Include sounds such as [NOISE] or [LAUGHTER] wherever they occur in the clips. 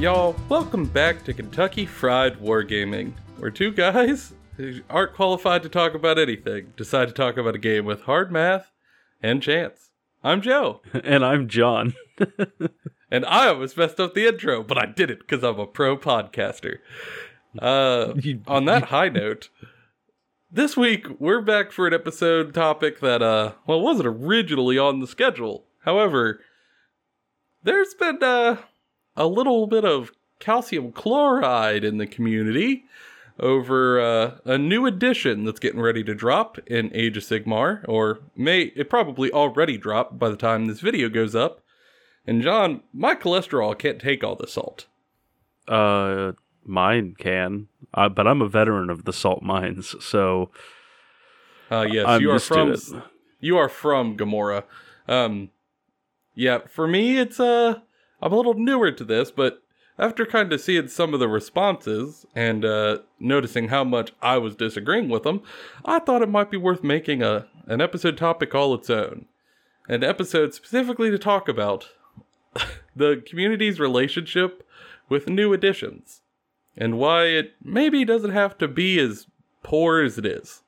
Y'all, welcome back to Kentucky Fried Wargaming, where two guys who aren't qualified to talk about anything decide to talk about a game with hard math and chance. I'm Joe, [LAUGHS] and I'm John. [LAUGHS] and I almost messed up the intro, but I did it because I'm a pro podcaster. Uh, [LAUGHS] on that high note, this week we're back for an episode topic that, uh, well, wasn't originally on the schedule. However, there's been, uh, a little bit of calcium chloride in the community over uh, a new edition that's getting ready to drop in Age of Sigmar, or may it probably already dropped by the time this video goes up. And John, my cholesterol can't take all the salt. Uh, mine can, uh, but I'm a veteran of the salt mines, so. Uh, yes, I'm you are from. You are from Gomorrah. Um, yeah, for me, it's uh I'm a little newer to this, but after kind of seeing some of the responses and uh, noticing how much I was disagreeing with them, I thought it might be worth making a an episode topic all its own. An episode specifically to talk about [LAUGHS] the community's relationship with new additions and why it maybe doesn't have to be as poor as it is.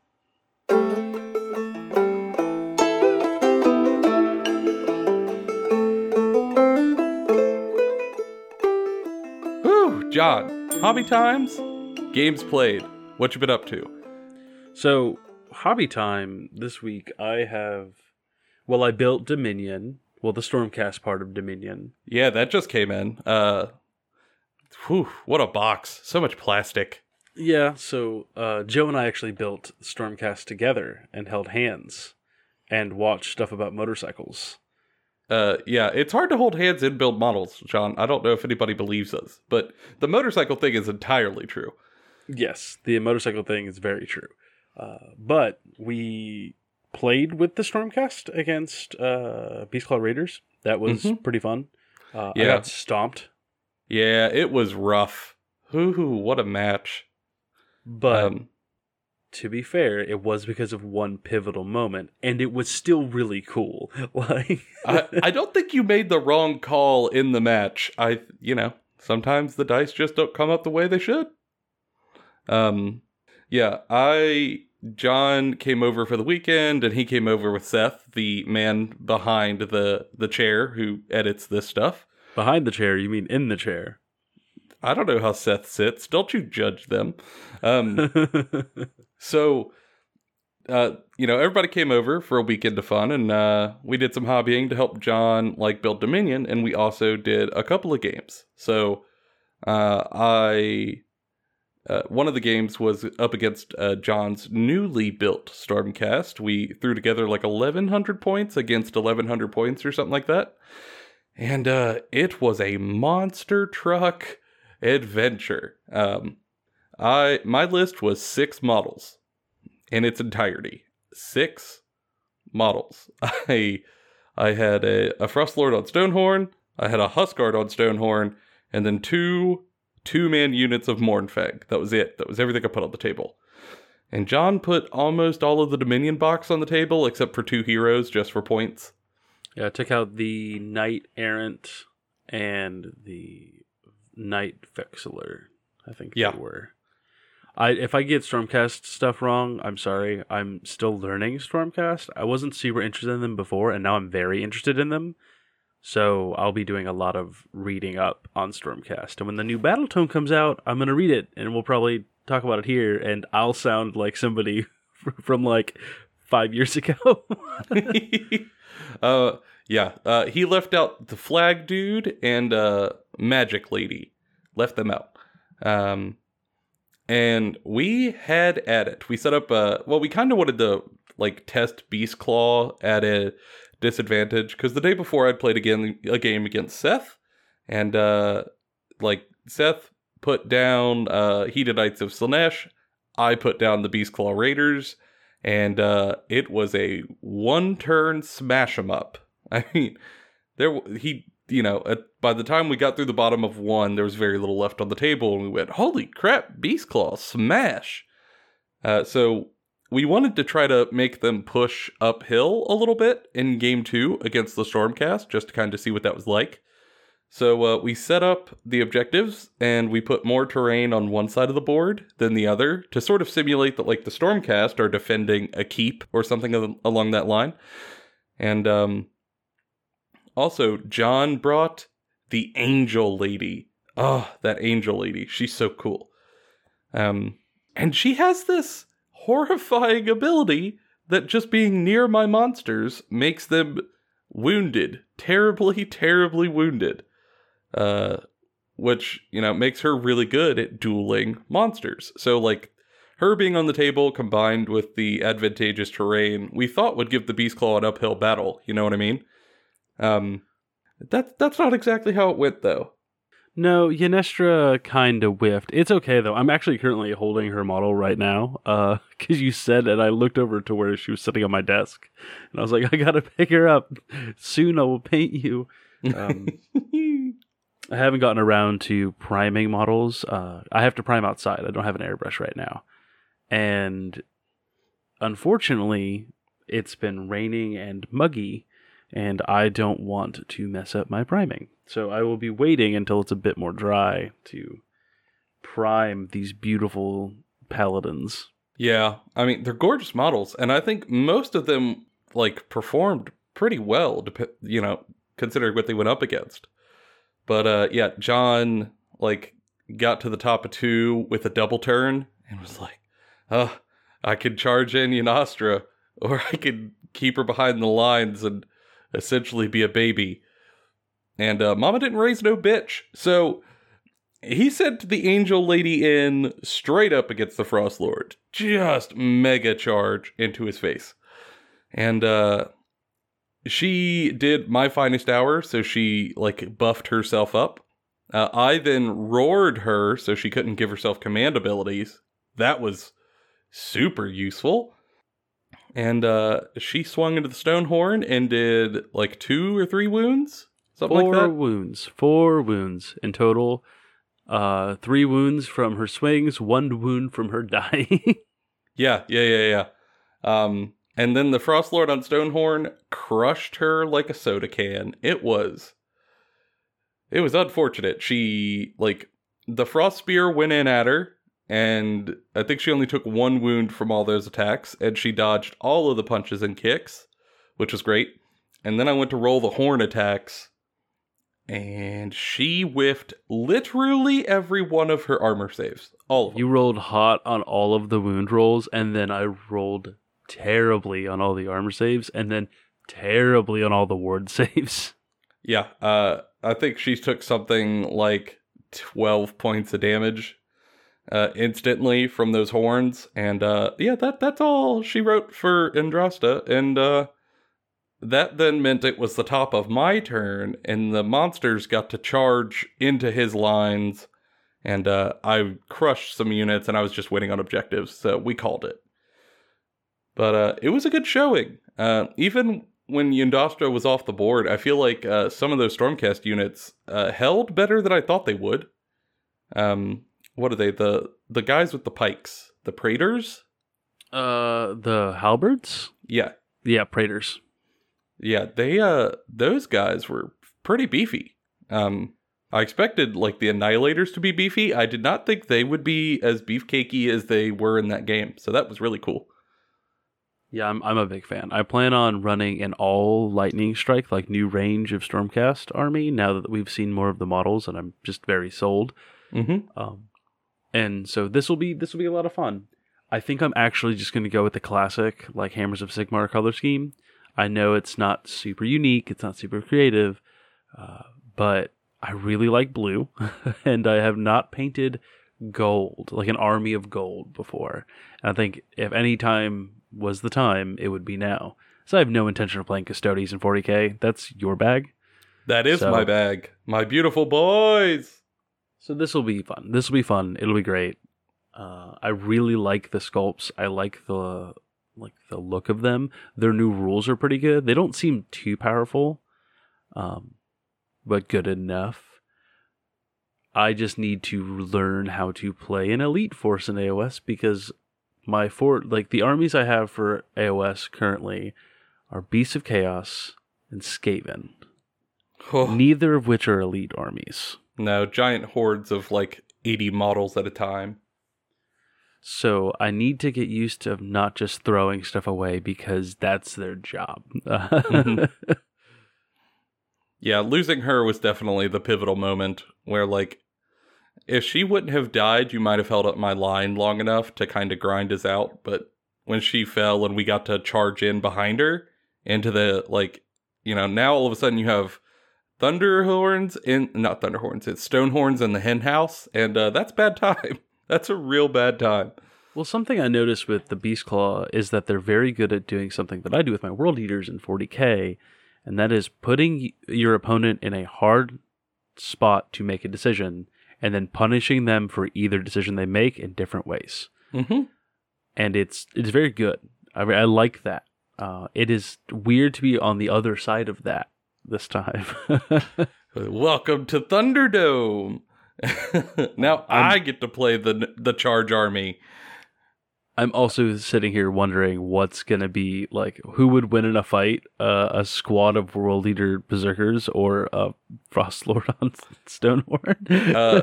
John, hobby times, games played. What you been up to? So, hobby time this week, I have. Well, I built Dominion. Well, the Stormcast part of Dominion. Yeah, that just came in. Uh, whew, what a box! So much plastic. Yeah, so uh, Joe and I actually built Stormcast together and held hands and watched stuff about motorcycles. Uh, yeah, it's hard to hold hands and build models, John. I don't know if anybody believes us, but the motorcycle thing is entirely true. Yes, the motorcycle thing is very true. Uh, but we played with the Stormcast against uh, Beast Beastclaw Raiders. That was mm-hmm. pretty fun. Uh, yeah. I got stomped. Yeah, it was rough. Hoo what a match. But um, to be fair, it was because of one pivotal moment, and it was still really cool. [LAUGHS] like, I, I don't think you made the wrong call in the match. I, you know, sometimes the dice just don't come up the way they should. Um, yeah, I John came over for the weekend, and he came over with Seth, the man behind the the chair who edits this stuff. Behind the chair, you mean in the chair? I don't know how Seth sits. Don't you judge them. Um, [LAUGHS] so, uh, you know, everybody came over for a weekend of fun, and uh, we did some hobbying to help John like build Dominion, and we also did a couple of games. So, uh, I uh, one of the games was up against uh, John's newly built Stormcast. We threw together like 1,100 points against 1,100 points or something like that. And uh, it was a monster truck adventure. Um, I my list was six models in its entirety. Six models. [LAUGHS] I I had a, a Frostlord on Stonehorn, I had a Huskard on Stonehorn, and then two two man units of Mournfang. That was it. That was everything I put on the table. And John put almost all of the Dominion box on the table except for two heroes just for points. Yeah, I took out the Knight Errant and the Knight Vexillor. I think yeah. they were. I if I get Stormcast stuff wrong, I'm sorry. I'm still learning Stormcast. I wasn't super interested in them before, and now I'm very interested in them. So I'll be doing a lot of reading up on Stormcast. And when the new Battle Tome comes out, I'm gonna read it, and we'll probably talk about it here. And I'll sound like somebody [LAUGHS] from like five years [LAUGHS] ago. [LAUGHS] uh, yeah. Uh, he left out the Flag Dude and uh, Magic Lady. Left them out. Um, and we had at it. We set up a well, we kind of wanted to like test Beast Claw at a disadvantage because the day before I'd played again a game against Seth, and uh, like Seth put down uh, Knights of Slaanesh. I put down the Beast Claw Raiders, and uh, it was a one turn smash smash 'em up. [LAUGHS] I mean, there he you know, at, by the time we got through the bottom of one, there was very little left on the table, and we went, "Holy crap, Beast Claw, smash!" Uh, so we wanted to try to make them push uphill a little bit in game two against the Stormcast, just to kind of see what that was like. So uh, we set up the objectives and we put more terrain on one side of the board than the other to sort of simulate that, like the Stormcast are defending a keep or something along that line. And um, also, John brought the Angel Lady. Oh, that Angel Lady. She's so cool. Um, and she has this horrifying ability that just being near my monsters makes them wounded, terribly, [LAUGHS] terribly wounded. Uh, which you know makes her really good at dueling monsters. So like her being on the table combined with the advantageous terrain, we thought would give the Beast Claw an uphill battle. You know what I mean? Um, that that's not exactly how it went though. No, Yndrasta kind of whiffed. It's okay though. I'm actually currently holding her model right now. Uh, [LAUGHS] because you said it, I looked over to where she was sitting on my desk, and I was like, [LAUGHS] I gotta pick her up soon. I will paint you. Um, [LAUGHS] I haven't gotten around to priming models. Uh, I have to prime outside. I don't have an airbrush right now, and unfortunately, it's been raining and muggy, and I don't want to mess up my priming. So I will be waiting until it's a bit more dry to prime these beautiful paladins. Yeah, I mean they're gorgeous models, and I think most of them like performed pretty well. You know, considering what they went up against. But uh, yeah, John like got to the top of two with a double turn and was like, "Oh, I could charge in Yndrasta, or I could keep her behind the lines and essentially be a baby." And uh, Mama didn't raise no bitch, so he sent the angel lady in straight up against the Frost Lord, just mega charge into his face, and uh, she did my finest hour, so she like buffed herself up. Uh, I then roared her so she couldn't give herself command abilities. That was super useful. And uh, she swung into the stone horn and did like two or three wounds, something Four like that. wounds. Four wounds in total. Uh, three wounds from her swings, one wound from her [LAUGHS] dying. yeah, yeah, yeah, yeah. Um, and then the Frost Lord on Stonehorn crushed her like a soda can. It was it was unfortunate. She like the frost spear went in at her and I think she only took one wound from all those attacks and she dodged all of the punches and kicks, which was great. And then I went to roll the horn attacks and she whiffed literally every one of her armor saves. All of them. You rolled hot on all of the wound rolls and then I rolled terribly on all the armor saves and then terribly on all the ward [LAUGHS] saves. Yeah, uh, I think she took something like 12 points of damage uh, instantly from those horns. And uh, yeah, that that's all she wrote for Yndrasta. And uh, that then meant it was the top of my turn, and the monsters got to charge into his lines. And uh, I crushed some units, and I was just waiting on objectives, so we called it. But uh, it was a good showing. Uh, even when Yndrasta was off the board, I feel like uh, some of those Stormcast units uh, held better than I thought they would. Um, what are they? The the guys with the pikes, the Praetors. Uh, the halberds. Yeah, yeah, Praetors. Yeah, they uh, those guys were pretty beefy. Um, I expected like the Annihilators to be beefy. I did not think they would be as beefcakey as they were in that game. So that was really cool. Yeah, I'm I'm a big fan. I plan on running an all lightning strike, like new range of Stormcast army. Now that we've seen more of the models, and I'm just very sold. Mm-hmm. Um, and so this will be this will be a lot of fun. I think I'm actually just going to go with the classic, like Hammers of Sigmar color scheme. I know it's not super unique, it's not super creative, uh, but I really like blue, [LAUGHS] and I have not painted gold, like an army of gold before. And I think if any time was the time, it would be now. So I have no intention of playing Custodes in 40k. That's your bag. That is so, my bag. My beautiful boys. So this will be fun. This will be fun. It'll be great. Uh, I really like the sculpts. I like the like the look of them. Their new rules are pretty good. They don't seem too powerful. Um, but good enough. I just need to learn how to play an elite force in AOS because my four like the armies I have for AOS currently are Beasts of Chaos and Skaven. Oh. Neither of which are elite armies. No, giant hordes of like 80 models at a time. So I need to get used to not just throwing stuff away because that's their job. mm-hmm. [LAUGHS] Yeah, losing her was definitely the pivotal moment where like if she wouldn't have died, you might have held up my line long enough to kind of grind us out, but when she fell and we got to charge in behind her into the like, you know, now all of a sudden you have Thunderhorns in not Thunderhorns, it's Stonehorns in the hen house, and uh, that's bad time. [LAUGHS] That's a real bad time. Well, something I noticed with the Beast Claw is that they're very good at doing something that I do with my World Eaters in 40k, and that is putting your opponent in a hard spot to make a decision, and then punishing them for either decision they make in different ways. Mm-hmm. And it's it's very good. I, I like that. Uh, it is weird to be on the other side of that this time. [LAUGHS] Welcome to Thunderdome. [LAUGHS] now I'm, I get to play the the charge army. I'm also sitting here wondering what's going to be like who would win in a fight, uh, a squad of World Eater berserkers or a frost lord on [LAUGHS] Stonehorn? uh,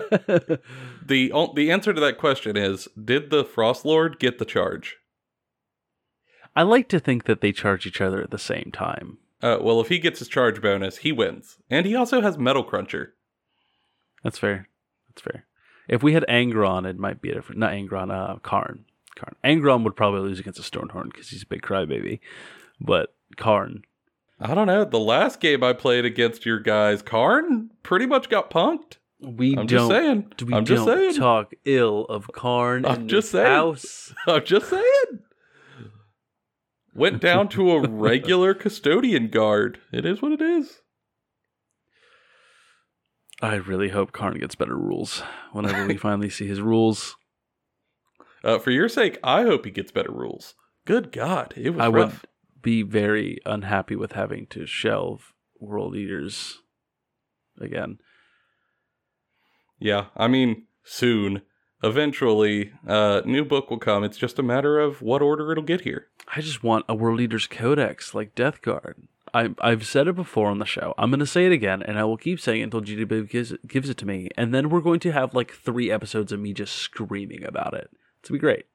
the the answer to that question is did the frost lord get the charge? I like to think that they charge each other at the same time. Uh, well, if he gets his charge bonus, he wins, and he also has Metal Cruncher. That's fair. That's fair. If we had Angron, it might be different. Not Angron, uh, Karn. Karn. Angron would probably lose against a Stonehorn because he's a big crybaby. But Karn. I don't know. The last game I played against your guys, Karn pretty much got punked. We I'm don't, just saying. We I'm just saying. talk ill of Karn I'm just saying. House. [LAUGHS] I'm just saying. Went [LAUGHS] down to a regular custodian guard. It is what it is. I really hope Karn gets better rules whenever we [LAUGHS] finally see his rules. Uh, for your sake, I hope he gets better rules. Good God, it was I rough. would be very unhappy with having to shelve World Eaters again. Yeah, I mean, soon. Eventually, uh, new book will come. It's just a matter of what order it'll get here. I just want a World Eaters Codex like Death Guard. I, I've said it before on the show. I'm going to say it again, and I will keep saying it until GW gives, gives it to me. And then we're going to have like three episodes of me just screaming about it. It's going to be great.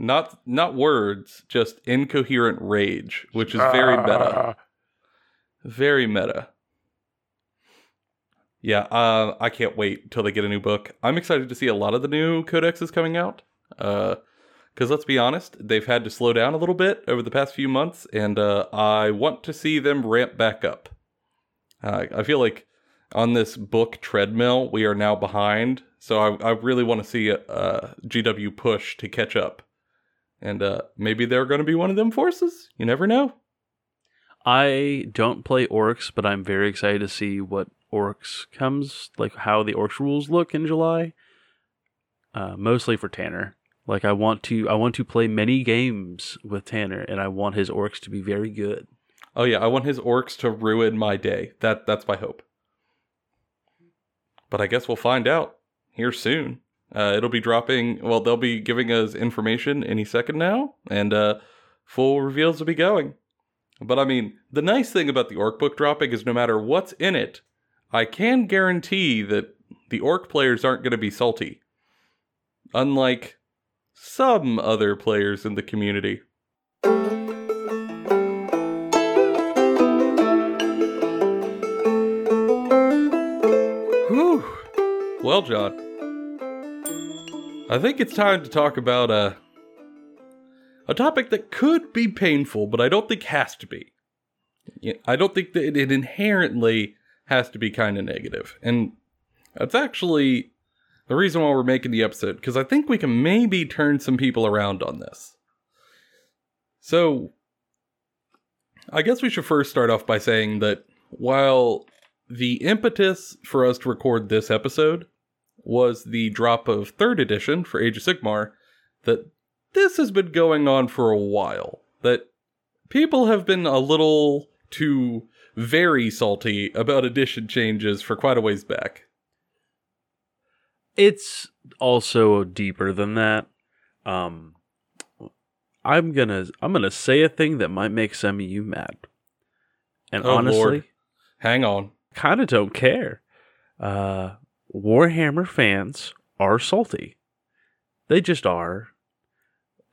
Not not words, just incoherent rage, which is very meta. [LAUGHS] Very meta. Yeah, uh, I can't wait until they get a new book. I'm excited to see a lot of the new codexes coming out. Uh, because let's be honest, they've had to slow down a little bit over the past few months, and uh, I want to see them ramp back up. Uh, I feel like on this book treadmill, we are now behind, so I, I really want to see a, GW push to catch up. And uh, maybe they're going to be one of them forces. You never know. I don't play orcs, but I'm very excited to see what orcs comes, like how the orcs rules look in July. Uh, mostly for Tanner. Like I want to I want to play many games with Tanner and I want his orcs to be very good. Oh yeah, I want his orcs to ruin my day. That that's my hope. But I guess we'll find out here soon. Uh, it'll be dropping. Well, they'll be giving us information any second now, and uh, full reveals will be going. But I mean, the nice thing about the orc book dropping is no matter what's in it, I can guarantee that the orc players aren't going to be salty. Unlike some other players in the community. Whew. Well, John, I think it's time to talk about a a topic that could be painful, but I don't think has to be. I don't think that it inherently has to be kind of negative, and that's actually the reason why we're making the episode, because I think we can maybe turn some people around on this. So, I guess we should first start off by saying that while the impetus for us to record this episode was the drop of third edition for Age of Sigmar, that this has been going on for a while. That people have been a little too very salty about edition changes for quite a ways back. It's also deeper than that. Um, I'm gonna I'm gonna say a thing that might make some of you mad, and Oh, honestly, Lord. Hang on. kind of don't care. Uh, Warhammer fans are salty. They just are.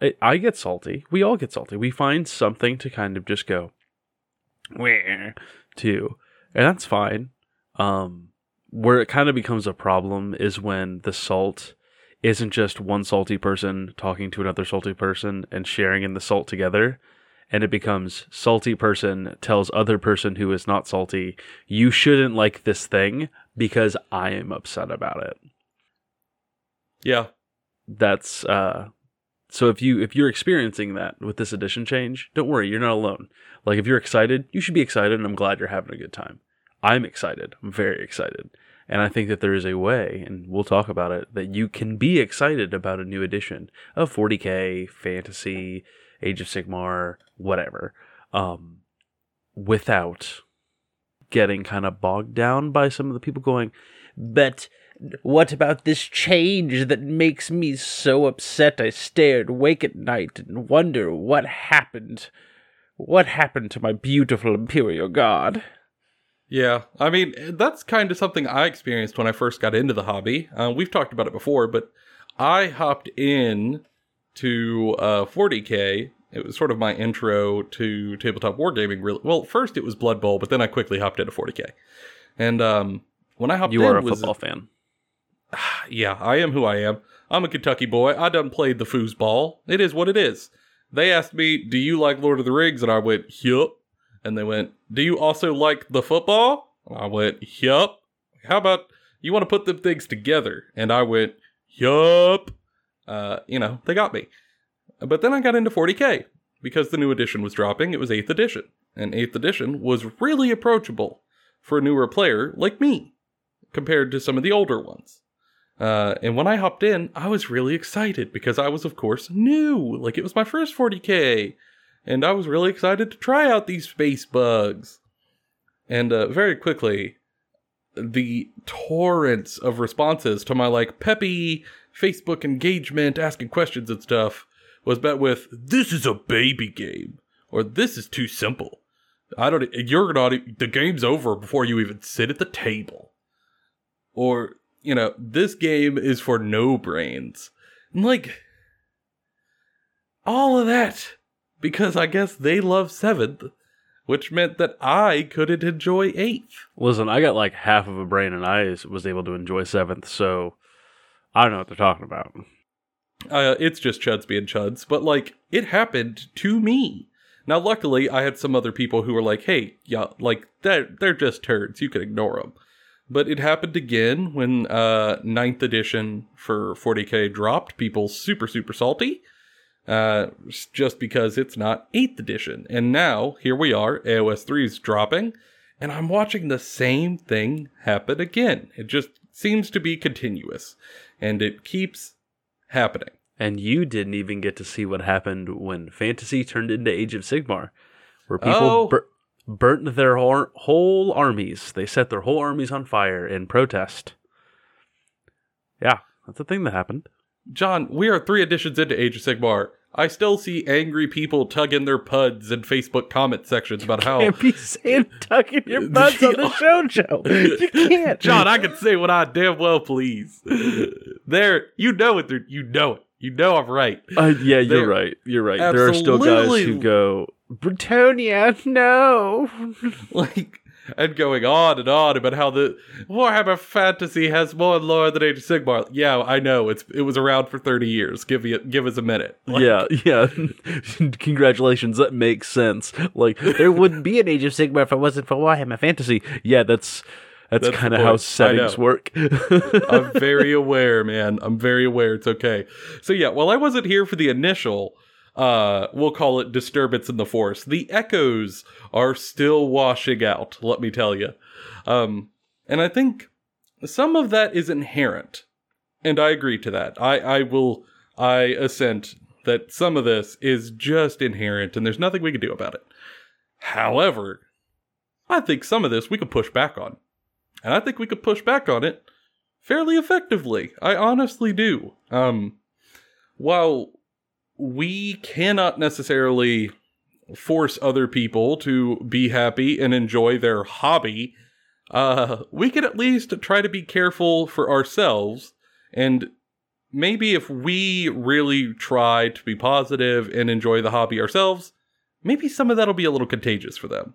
I, I get salty. We all get salty. We find something to kind of just go, where to, and that's fine. Um, where it kind of becomes a problem is when the salt isn't just one salty person talking to another salty person and sharing in the salt together and it becomes salty person tells other person who is not salty you shouldn't like this thing because i am upset about it Yeah. that's uh so if you if you're experiencing that with this edition change don't worry you're not alone. Like if you're excited you should be excited and i'm glad you're having a good time. I'm excited. I'm very excited. And i think that there is a way and we'll talk about it that you can be excited about a new edition of 40k fantasy age of sigmar whatever um without getting kind of bogged down by some of the people going but what about this change that makes me so upset I stare awake at night and wonder what happened? What happened to my beautiful Imperial Guard? Yeah, I mean that's kind of something I experienced when I first got into the hobby. Uh, we've talked about it before, but I hopped in to uh, 40k. It was sort of my intro to tabletop wargaming. Really, well, first it was Blood Bowl, but then I quickly hopped into 40k. And um, when I hopped You in, you are a was, football fan. [SIGHS] yeah, I am who I am. I'm a Kentucky boy. I done played the foosball. It is what it is. They asked me, "Do you like Lord of the Rings?" And I went, "Yup." And they went, "Do you also like the football?" And I went, "Yup." How about you want to put them things together? And I went, "Yup." Uh, you know, they got me. But then I got into 40k because the new edition was dropping. It was 8th edition, and 8th edition was really approachable for a newer player like me compared to some of the older ones. Uh, and when I hopped in, I was really excited because I was, of course, new. Like it was my first 40k, and I was really excited to try out these space bugs. And uh, very quickly, the torrents of responses to my like peppy Facebook engagement, asking questions and stuff, was met with "This is a baby game," or "This is too simple." I don't. You're not. The game's over before you even sit at the table. Or you know, this game is for no brains. And like all of that because I guess they love seventh, which meant that I couldn't enjoy eighth. Listen, I got like half of a brain and I was able to enjoy seventh, so I don't know what they're talking about. Uh, it's just chuds being chuds, but like it happened to me. Now, luckily, I had some other people who were like, "Hey, yeah, like they're they're just turds. You can ignore them." But it happened again when uh, 9th edition for 40k dropped. People super super salty, uh, just because it's not 8th edition. And now here we are, AOS 3 is dropping, and I'm watching the same thing happen again. It just seems to be continuous, and it keeps happening. And you didn't even get to see what happened when fantasy turned into Age of Sigmar, where people Oh. bur- burnt their whole, armies. They set their whole armies on fire in protest. Yeah, that's a thing that happened. John, we are three editions into Age of Sigmar. I still see angry people tugging their puds in Facebook comment sections about how. [LAUGHS] Can't be saying tugging your [LAUGHS] puds on the show, Joe. You can't, John, I can say what I damn well please. there, you know it. You know it. You know I'm right. Uh, yeah, you're They're right. You're right. There are still guys who go, Bretonnia, no. [LAUGHS] Like, and going on and on about how the Warhammer Fantasy has more lore than Age of Sigmar. Yeah, I know. It's it was around for 30 years. Give me give us a minute. Like, yeah, yeah. [LAUGHS] Congratulations. That makes sense. Like there wouldn't be an Age of Sigmar if it wasn't for Warhammer Fantasy. Yeah, that's that's, That's kind of how settings work. [LAUGHS] I'm very aware, man. I'm very aware. It's okay. So yeah, while I wasn't here for the initial, uh, we'll call it disturbance in the force. The echoes are still washing out. Let me tell you, um, and I think some of that is inherent, and I agree to that. I I will I assent that some of this is just inherent, and there's nothing we can do about it. However, I think some of this we could push back on. And I think we could push back on it fairly effectively. I honestly do. Um, while we cannot necessarily force other people to be happy and enjoy their hobby, uh, we can at least try to be careful for ourselves. And maybe if we really try to be positive and enjoy the hobby ourselves, maybe some of that'll be a little contagious for them.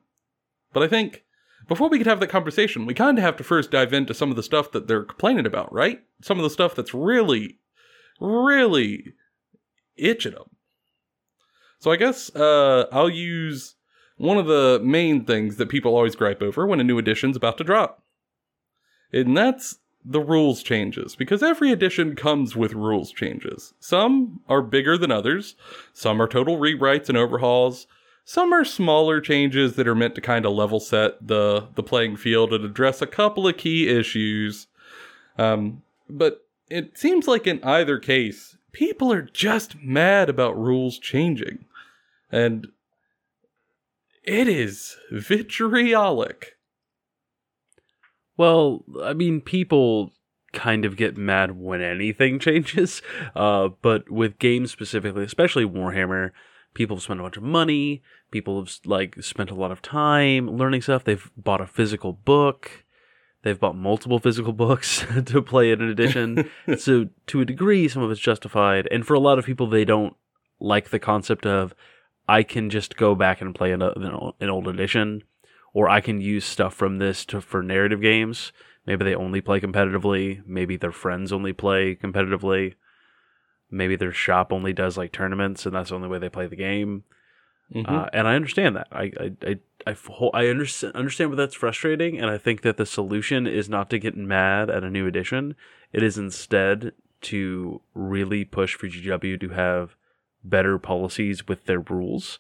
But I think before we could have that conversation, we kind of have to first dive into some of the stuff that they're complaining about, right? Some of the stuff that's really, really itching them. So I guess uh, I'll use one of the main things that people always gripe over when a new edition's about to drop. And that's the rules changes, because every edition comes with rules changes. Some are bigger than others, some are total rewrites and overhauls, some are smaller changes that are meant to kind of level set the, the playing field and address a couple of key issues. Um, but it seems like in either case, people are just mad about rules changing. And it is vitriolic. Well, I mean, people kind of get mad when anything [LAUGHS] changes, uh, but with games specifically, especially Warhammer, people have spent a bunch of money. People have like spent a lot of time learning stuff. They've bought a physical book. They've bought multiple physical [LAUGHS] books [LAUGHS] to play in an edition. [LAUGHS] so to a degree, some of it's justified. And for a lot of people, they don't like the concept of I can just go back and play an, an old edition, or I can use stuff from this to for narrative games. Maybe they only play competitively. Maybe their friends only play competitively. Maybe their shop only does like tournaments, and that's the only way they play the game. Mm-hmm. Uh, and I understand that. I I I I, I understand understand where that's frustrating, and I think that the solution is not to get mad at a new edition. It is instead to really push for GW to have better policies with their rules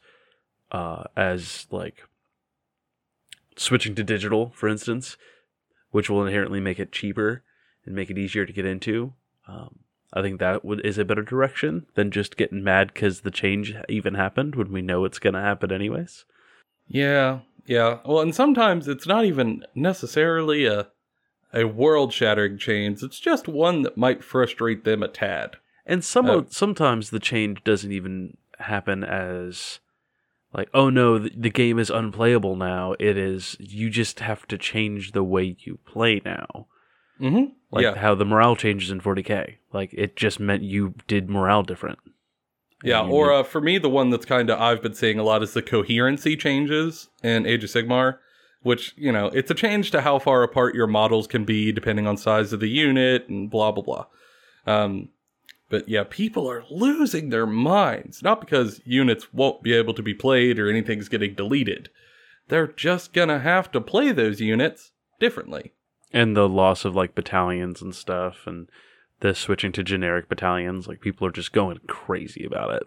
uh, as like switching to digital for instance which will inherently make it cheaper and make it easier to get into um, i think that would, is a better direction than just getting mad because the change even happened when we know it's going to happen anyways yeah yeah well and sometimes it's not even necessarily a a world shattering change it's just one that might frustrate them a tad and some oh. sometimes the change doesn't even happen as like, oh no, the, the, game is unplayable now. It is you just have to change the way you play now. Mm-hmm. Like yeah. how the morale changes in 40k. Like it just meant you did morale different. Yeah, or uh, for me, the one that's kind of I've been seeing a lot is the coherency changes in Age of Sigmar, which you know it's a change to how far apart your models can be depending on size of the unit and blah blah blah. Um, but yeah, people are losing their minds. Not because units won't be able to be played or anything's getting deleted. They're just gonna have to play those units differently. And the loss of like battalions and stuff and the switching to generic battalions, like people are just going crazy about it.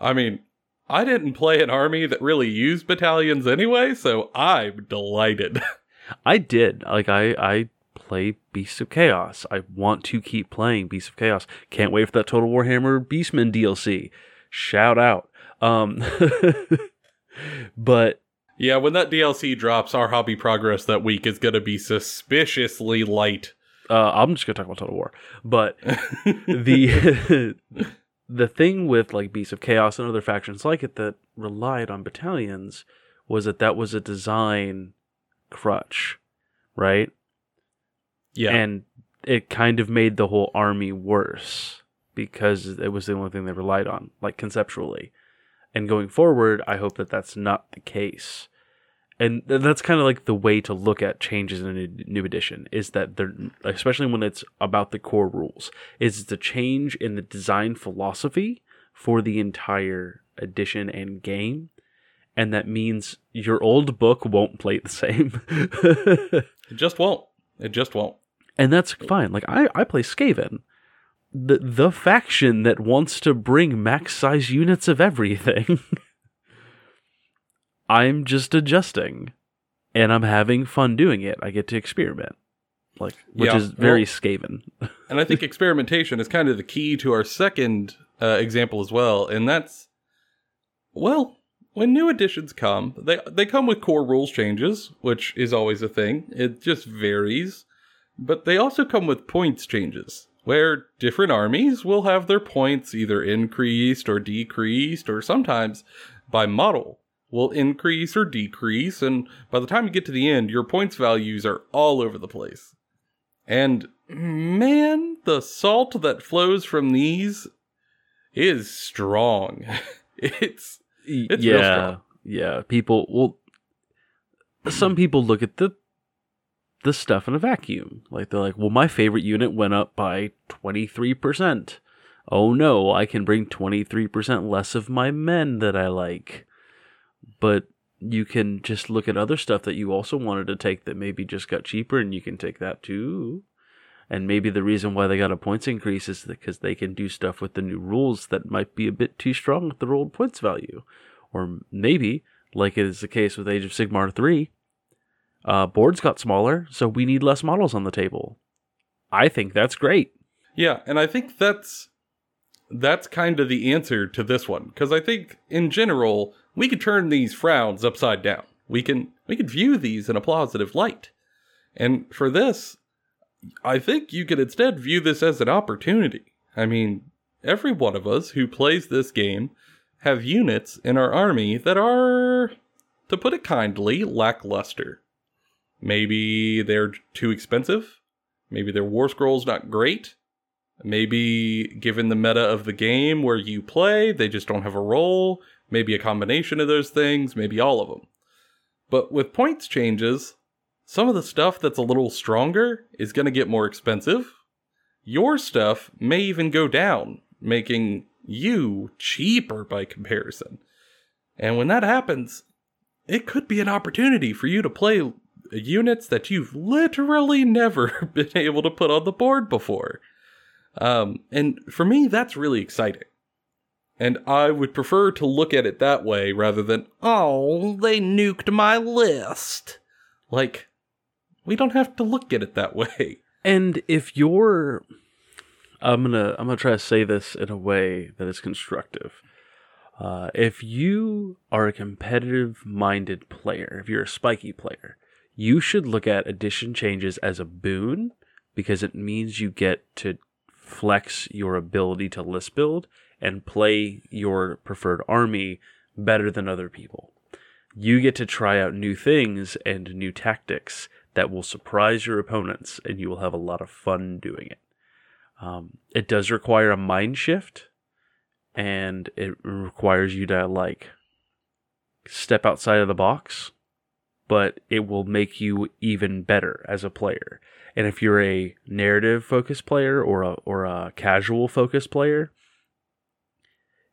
I mean, I didn't play an army that really used battalions anyway, so I'm delighted. [LAUGHS] I did. Like I I play Beasts of Chaos. I want to keep playing Beasts of Chaos. Can't wait for that Total Warhammer Beastmen DLC. Shout out. Um, [LAUGHS] but yeah, when that DLC drops, our hobby progress that week is going to be suspiciously light. Uh, I'm just going to talk about Total War, but [LAUGHS] the [LAUGHS] the thing with like Beasts of Chaos and other factions like it that relied on battalions was that that was a design crutch, right? Yeah. And it kind of made the whole army worse because it was the only thing they relied on, like conceptually. And going forward, I hope that that's not the case. And that's kind of like the way to look at changes in a new edition is that they're, especially when it's about the core rules, is it's a change in the design philosophy for the entire edition and game. And that means your old book won't play the same. [LAUGHS] it just won't. It just won't. And that's fine. Like I, I play Skaven. The the faction that wants to bring max size units of everything. [LAUGHS] I'm just adjusting. And I'm having fun doing it. I get to experiment. Like which yeah, is very well, Skaven. [LAUGHS] and I think experimentation is kind of the key to our second uh, example as well, and that's well, when new additions come, they they come with core rules changes, which is always a thing. It just varies. But they also come with points changes, where different armies will have their points either increased or decreased, or sometimes by model will increase or decrease, and by the time you get to the end, your points values are all over the place. And man, the salt that flows from these is strong. [LAUGHS] it's it's yeah, yeah. People well, some people look at the the stuff in a vacuum. Like they're like, well, my favorite unit went up by twenty three percent. Oh no, I can bring twenty three percent less of my men that I like. But you can just look at other stuff that you also wanted to take that maybe just got cheaper, and you can take that too. And maybe the reason why they got a points increase is because they can do stuff with the new rules that might be a bit too strong with the old points value. Or maybe, like it is the case with Age of Sigmar 3, uh, boards got smaller, so we need less models on the table. I think that's great. Yeah, and I think that's that's kind of the answer to this one because I think in general we could turn these frowns upside down. We can we could view these in a positive light. And for this, I think you could instead view this as an opportunity. I mean, every one of us who plays this game have units in our army that are, to put it kindly, lackluster. Maybe they're too expensive. Maybe their war scroll's not great. Maybe, given the meta of the game where you play, they just don't have a role. Maybe a combination of those things. Maybe all of them. But with points changes, some of the stuff that's a little stronger is going to get more expensive. Your stuff may even go down, making you cheaper by comparison. And when that happens, it could be an opportunity for you to play units that you've literally never [LAUGHS] been able to put on the board before. Um, and for me, that's really exciting. And I would prefer to look at it that way rather than, oh, they nuked my list. Like, we don't have to look at it that way. [LAUGHS] And if you're I'm gonna I'm gonna try to say this in a way that is constructive. Uh, if you are a competitive minded player, if you're a spiky player, you should look at addition changes as a boon because it means you get to flex your ability to list build and play your preferred army better than other people. You get to try out new things and new tactics that will surprise your opponents, and you will have a lot of fun doing it. Um, it does require a mind shift, and it requires you to like step outside of the box, but it will make you even better as a player. And if you're a narrative focused player or a or a casual focused player,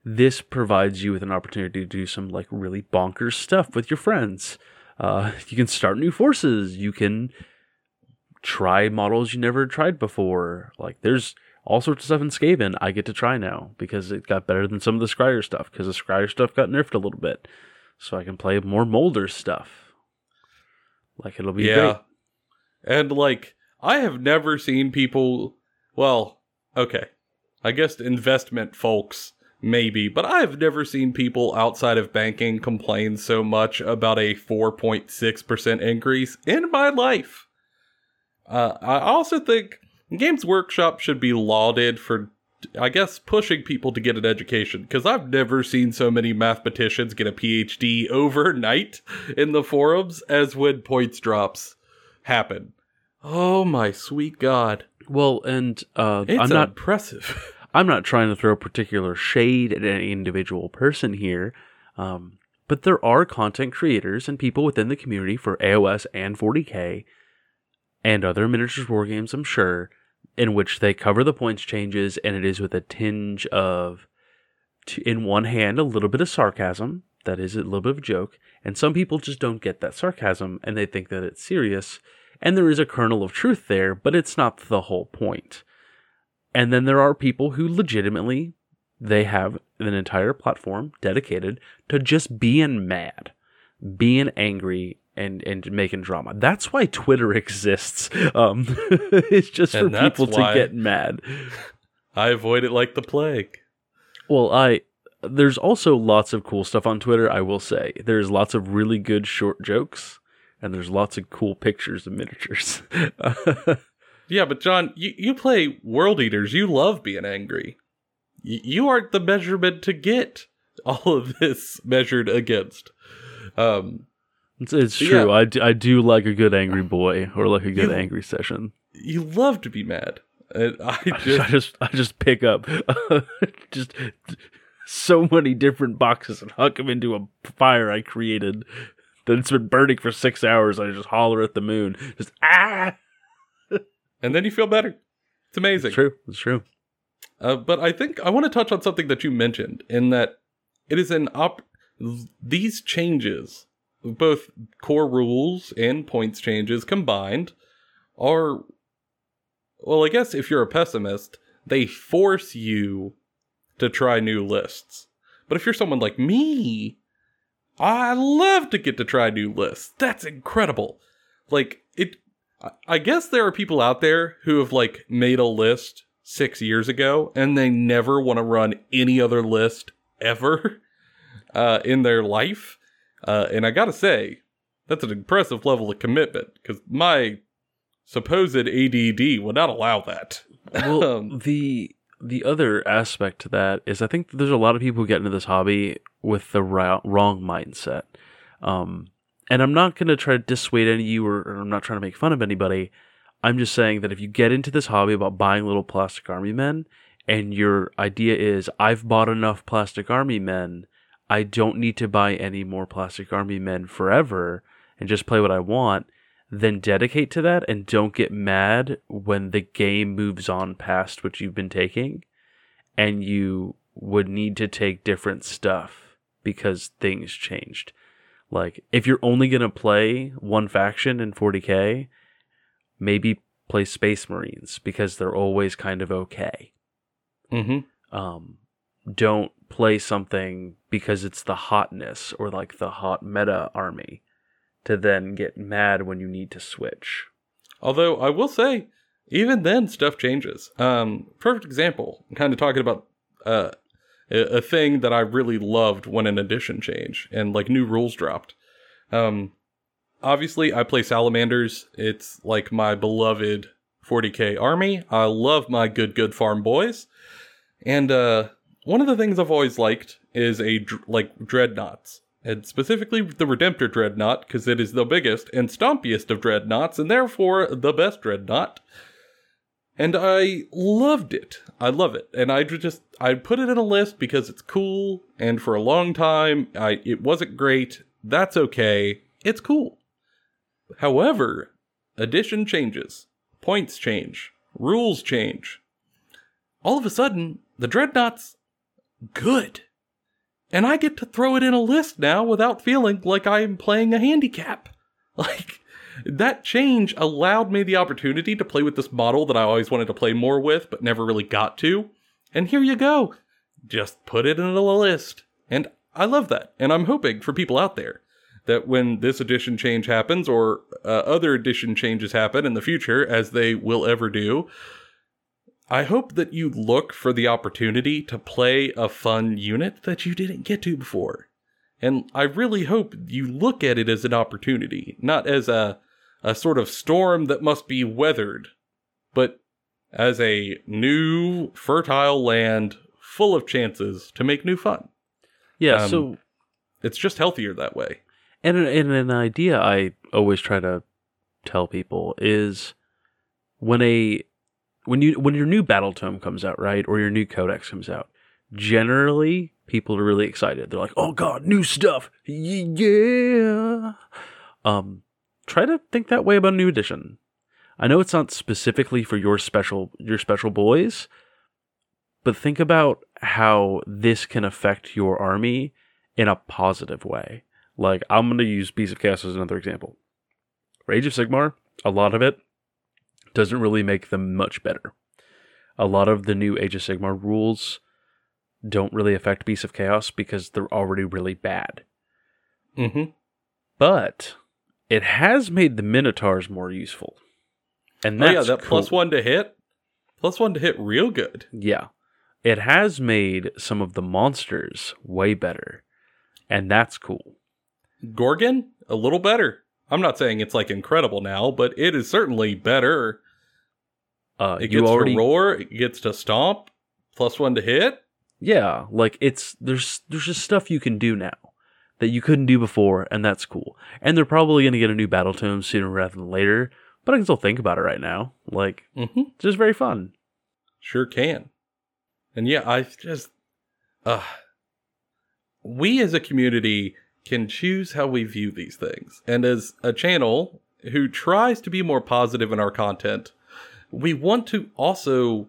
this provides you with an opportunity to do some like really bonkers stuff with your friends. Uh, [LAUGHS] you can start new forces. You can try models you never tried before. Like there's all sorts of stuff in Skaven I get to try now because it got better than some of the Skryre stuff because the Skryre stuff got nerfed a little bit. So I can play more Moulder stuff. Like it'll be yeah. Great. And like I have never seen people well, okay. I guess investment folks maybe, but I've never seen people outside of banking complain so much about a 4.6% increase in my life. Uh, I also think Games Workshop should be lauded for, I guess, pushing people to get an education, because I've never seen so many mathematicians get a PhD overnight in the forums as when points drops happen. Oh my sweet God. Well, and uh, it's I'm not impressive. [LAUGHS] I'm not trying to throw particular shade at any individual person here, um, but there are content creators and people within the community for AOS and 40k and other miniatures war games, I'm sure, in which they cover the points changes and it is with a tinge of, in one hand, a little bit of sarcasm. That is a little bit of a joke. And some people just don't get that sarcasm and they think that it's serious. And there is a kernel of truth there, but it's not the whole point. And then there are people who legitimately they have an entire platform dedicated to just being mad, being angry and and making drama. That's why Twitter [LAUGHS] exists. Um, [LAUGHS] it's just for people to get mad. [LAUGHS] I avoid it like the plague. Well, I there's also lots of cool stuff on Twitter, I will say. There's lots of really good short jokes and there's lots of cool pictures and miniatures. yeah, but John, you, you play World Eaters. You love being angry. Y- you aren't the measurement to get all of this measured against. Um, it's, it's true. Yeah. I, do, I do like a good angry [CLEARS THROAT] boy or like a good you, angry session. You love to be mad. And [LAUGHS] I just, I just, I just pick up [LAUGHS] just so many different boxes and huck them into a fire I created that it's been burning for six hours. I just holler at the moon, just ah, [LAUGHS] and then you feel better. It's amazing. It's true. It's true. Uh, but I think I want to touch on something that you mentioned in that it is an op. These changes, both core rules and points changes combined, are well. I guess if you're a pessimist, they force you to try new lists. But if you're someone like me, I love to get to try new lists. That's incredible. Like it I guess there are people out there who have like made a list 6 years ago and they never want to run any other list ever [LAUGHS] uh, in their life. Uh, and I got to say, that's an impressive level of commitment cuz my supposed ADD would not allow that. Well, [LAUGHS] um, the the other aspect to that is I think there's a lot of people who get into this hobby with the ra- wrong mindset. Um, and I'm not going to try to dissuade any of you or, or, I'm not trying to make fun of anybody. I'm just saying that if you get into this hobby about buying little plastic army men and your idea is, I've bought enough plastic army men, I don't need to buy any more plastic army men forever and just play what I want, then dedicate to that and don't get mad when the game moves on past what you've been taking and you would need to take different stuff because things changed. Like if you're only going to play one faction in 40k, maybe play Space Marines because they're always kind of okay. Mm-hmm. Um, don't play something because it's the hotness or like the hot meta army to then get mad when you need to switch. Although I will say, even then, stuff changes. Um, perfect example. I'm kind of talking about uh, a, thing that I really loved when an edition changed and like new rules dropped. Um, obviously, I play salamanders. It's like my beloved 40k army. I love my good good farm boys, and uh, one of the things I've always liked is a like dreadnoughts and specifically the Redemptor Dreadnought, because it is the biggest and stompiest of dreadnoughts, and therefore the best dreadnought. And I loved it. I love it. And I just I put it in a list because it's cool, and for a long time I it wasn't great. That's okay. It's cool. However, edition changes, points change, rules change. All of a sudden, the dreadnought's good and I get to throw it in a list now without feeling like I'm playing a handicap. [LAUGHS] Like, that change allowed me the opportunity to play with this model that I always wanted to play more with, but never really got to. And here you go. Just put it in a list. And I love that. And I'm hoping for people out there that when this edition change happens or uh, other edition changes happen in the future, as they will ever do, I hope that you look for the opportunity to play a fun unit that you didn't get to before. And I really hope you look at it as an opportunity, not as a, a sort of storm that must be weathered, but as a new, fertile land full of chances to make new fun. Yeah, um, so it's just healthier that way. And, and an idea I always try to tell people is when a when you when your new battle tome comes out, right, or your new codex comes out, generally people are really excited. They're like, "Oh God, new stuff! Yeah!" Um, try to think that way about a new edition. I know it's not specifically for your special your special boys, but think about how this can affect your army in a positive way. Like I'm going to use Beast of Chaos as another example. Rage of Sigmar, a lot of it doesn't really make them much better. A lot of the new Age of Sigmar rules don't really affect Beasts of Chaos because they're already really bad. Mm-hmm. But it has made the Minotaurs more useful. And that's oh, yeah, that cool. plus one to hit. Plus one to hit real good. Yeah. it has made some of the monsters way better, and that's cool. Ghorgon, a little better. I'm not saying it's like incredible now, but it is certainly better. Uh, It you gets already to roar, it gets to stomp, plus one to hit. Yeah, like it's there's there's just stuff you can do now that you couldn't do before, and that's cool. And they're probably gonna get a new battle tome sooner rather than later, but I can still think about it right now. Like Mm-hmm. it's just very fun. Sure can. And yeah, I just uh we as a community can choose how we view these things. And as a channel who tries to be more positive in our content, we want to also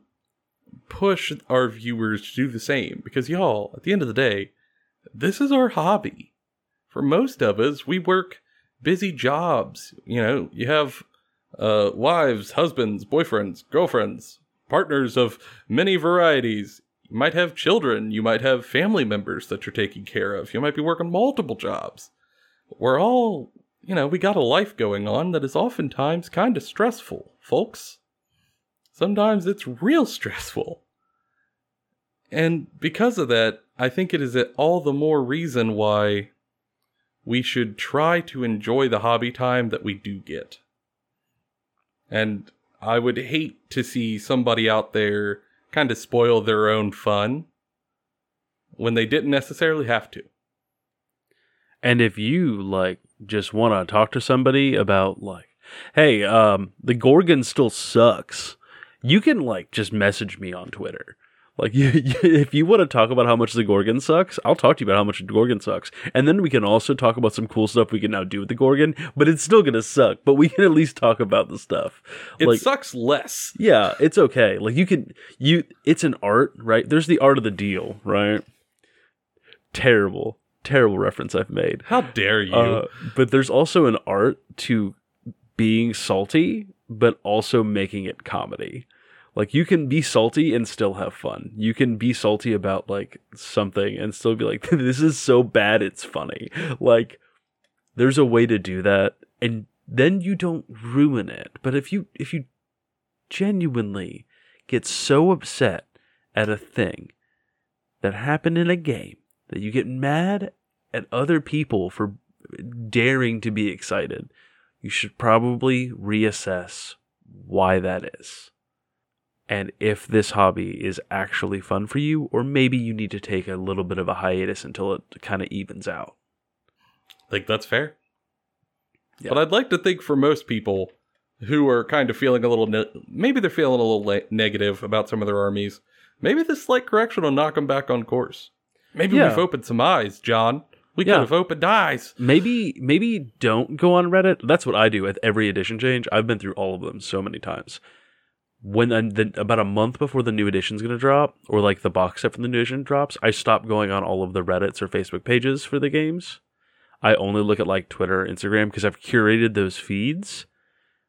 push our viewers to do the same because y'all, at the end of the day, this is our hobby. For most of us, we work busy jobs. You know, you have uh, wives, husbands, boyfriends, girlfriends, partners of many varieties. You might have children. You might have family members that you're taking care of. You might be working multiple jobs. We're all, you know, we got a life going on that is oftentimes kind of stressful, folks. Sometimes it's real stressful. And because of that, I think it is all the more reason why we should try to enjoy the hobby time that we do get. And I would hate to see somebody out there kind of spoil their own fun when they didn't necessarily have to. And if you like just want to talk to somebody about like, hey, um, the Ghorgon still sucks, you can like just message me on Twitter. Like, [LAUGHS] you, if you want to talk about how much the Ghorgon sucks, I'll talk to you about how much the Ghorgon sucks, and then we can also talk about some cool stuff we can now do with the Ghorgon. But it's still gonna suck. But we can at least talk about the stuff. It like, sucks less. yeah, it's okay. Like you can you it's an art, right? There's the art of the deal, right? Terrible, terrible reference I've made. How dare you? Uh, but there's also an art to being salty, but also making it comedy. Like you can be salty and still have fun. You can be salty about like something and still be like, [LAUGHS] this is so bad it's funny. Like there's a way to do that and then you don't ruin it. But if you if you genuinely get so upset at a thing that happened in a game that you get mad at other people for daring to be excited, you should probably reassess why that is. And if this hobby is actually fun for you, or maybe you need to take a little bit of a hiatus until it kind of evens out. think that's fair. Yeah. But I'd like to think for most people who are kind of feeling a little, ne- maybe they're feeling a little le- negative about some of their armies. Maybe this slight correction will knock them back on course. Maybe Yeah. we've opened some eyes, John. We Yeah. could have opened eyes. Maybe maybe don't go on Reddit. That's what I do with every edition change. I've been through all of them so many times. When the, about a month before the new edition's going to drop, or like the box set from the new edition drops, I stop going on all of the Reddits or Facebook pages for the games. I only look at like Twitter, Instagram because I've curated those feeds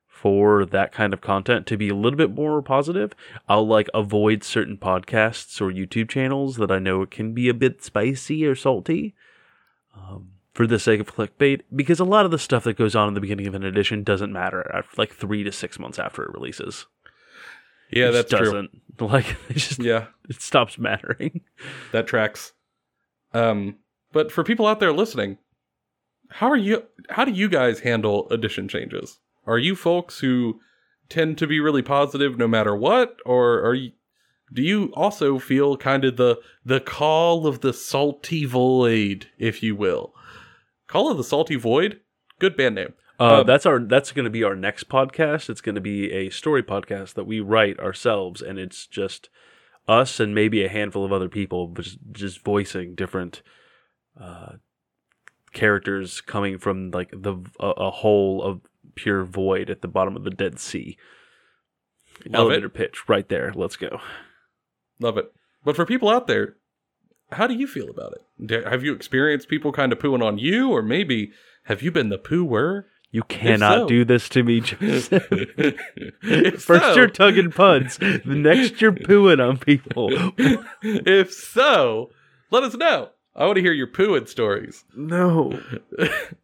for that kind of content to be a little bit more positive. I'll like avoid certain podcasts or YouTube channels that I know can be a bit spicy or salty um, for the sake of clickbait, because a lot of the stuff that goes on in the beginning of an edition doesn't matter after like three to six months after it releases. Yeah, it that's just true. doesn't [LAUGHS] like it just Yeah, it stops mattering. [LAUGHS] that tracks. Um, but for people out there listening, how are you? How do you guys handle edition changes? Are you folks who tend to be really positive no matter what, or are you? Do you also feel kind of the the call of the salty void, if you will? Call of the salty void. Good band name. Uh, Um, that's our that's going to be our next podcast. It's going to be a story podcast that we write ourselves, and it's just us and maybe a handful of other people, but just, just voicing different uh, characters coming from like the a, a hole of pure void at the bottom of the Dead Sea. Love it. Elevator pitch right there. Let's go. Love it. But for people out there, how do you feel about it? Have you experienced people kind of pooing on you, or maybe have you been the pooer? You cannot so- do this to me, Joseph. [LAUGHS] [LAUGHS] First so- you're tugging puns, the next you're pooing on people. [LAUGHS] if so, let us know. I want to hear your pooing stories. No,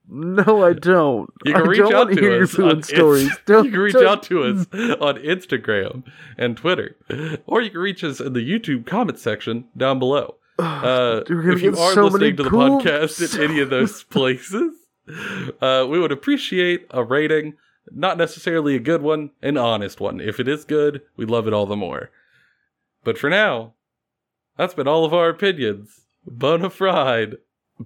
no, I don't. You can I reach out wanna us. On stories. Inst- [LAUGHS] you can reach don't- out to us on Instagram and Twitter, or you can reach us in the YouTube comment section down below. Uh, if you are so listening to the poops. podcast in any of those [LAUGHS] places, uh, we would appreciate a rating. Not necessarily a good one, an honest one. If it is good, we love it all the more. But for now, that's been all of our opinions. Bona fide.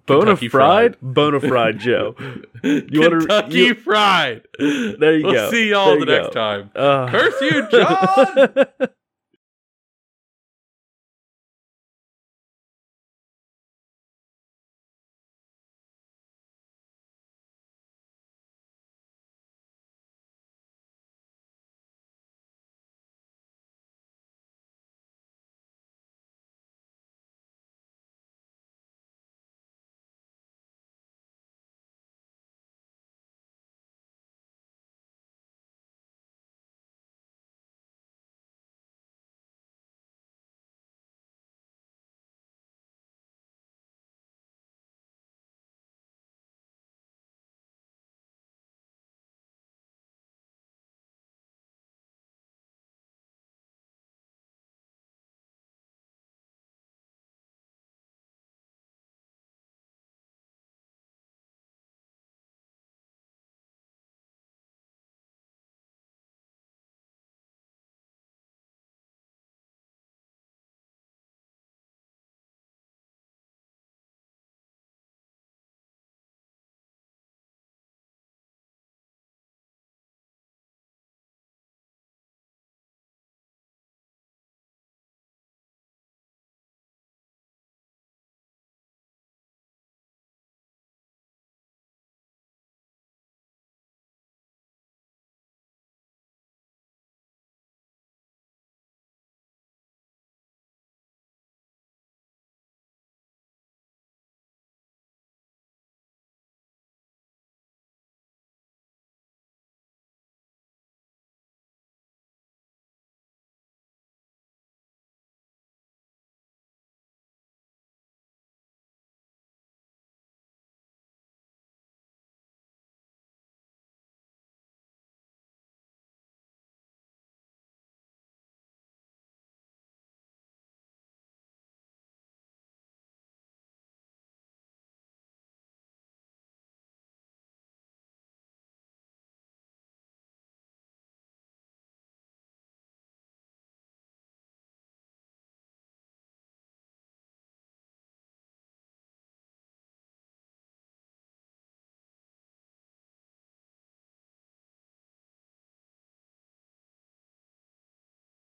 Bona Kentucky fried, bona fried Joe. [LAUGHS] You wanna- Kentucky you- Fried. There you we'll go. see y'all the next go. time. Uh, Curse you, John! [LAUGHS]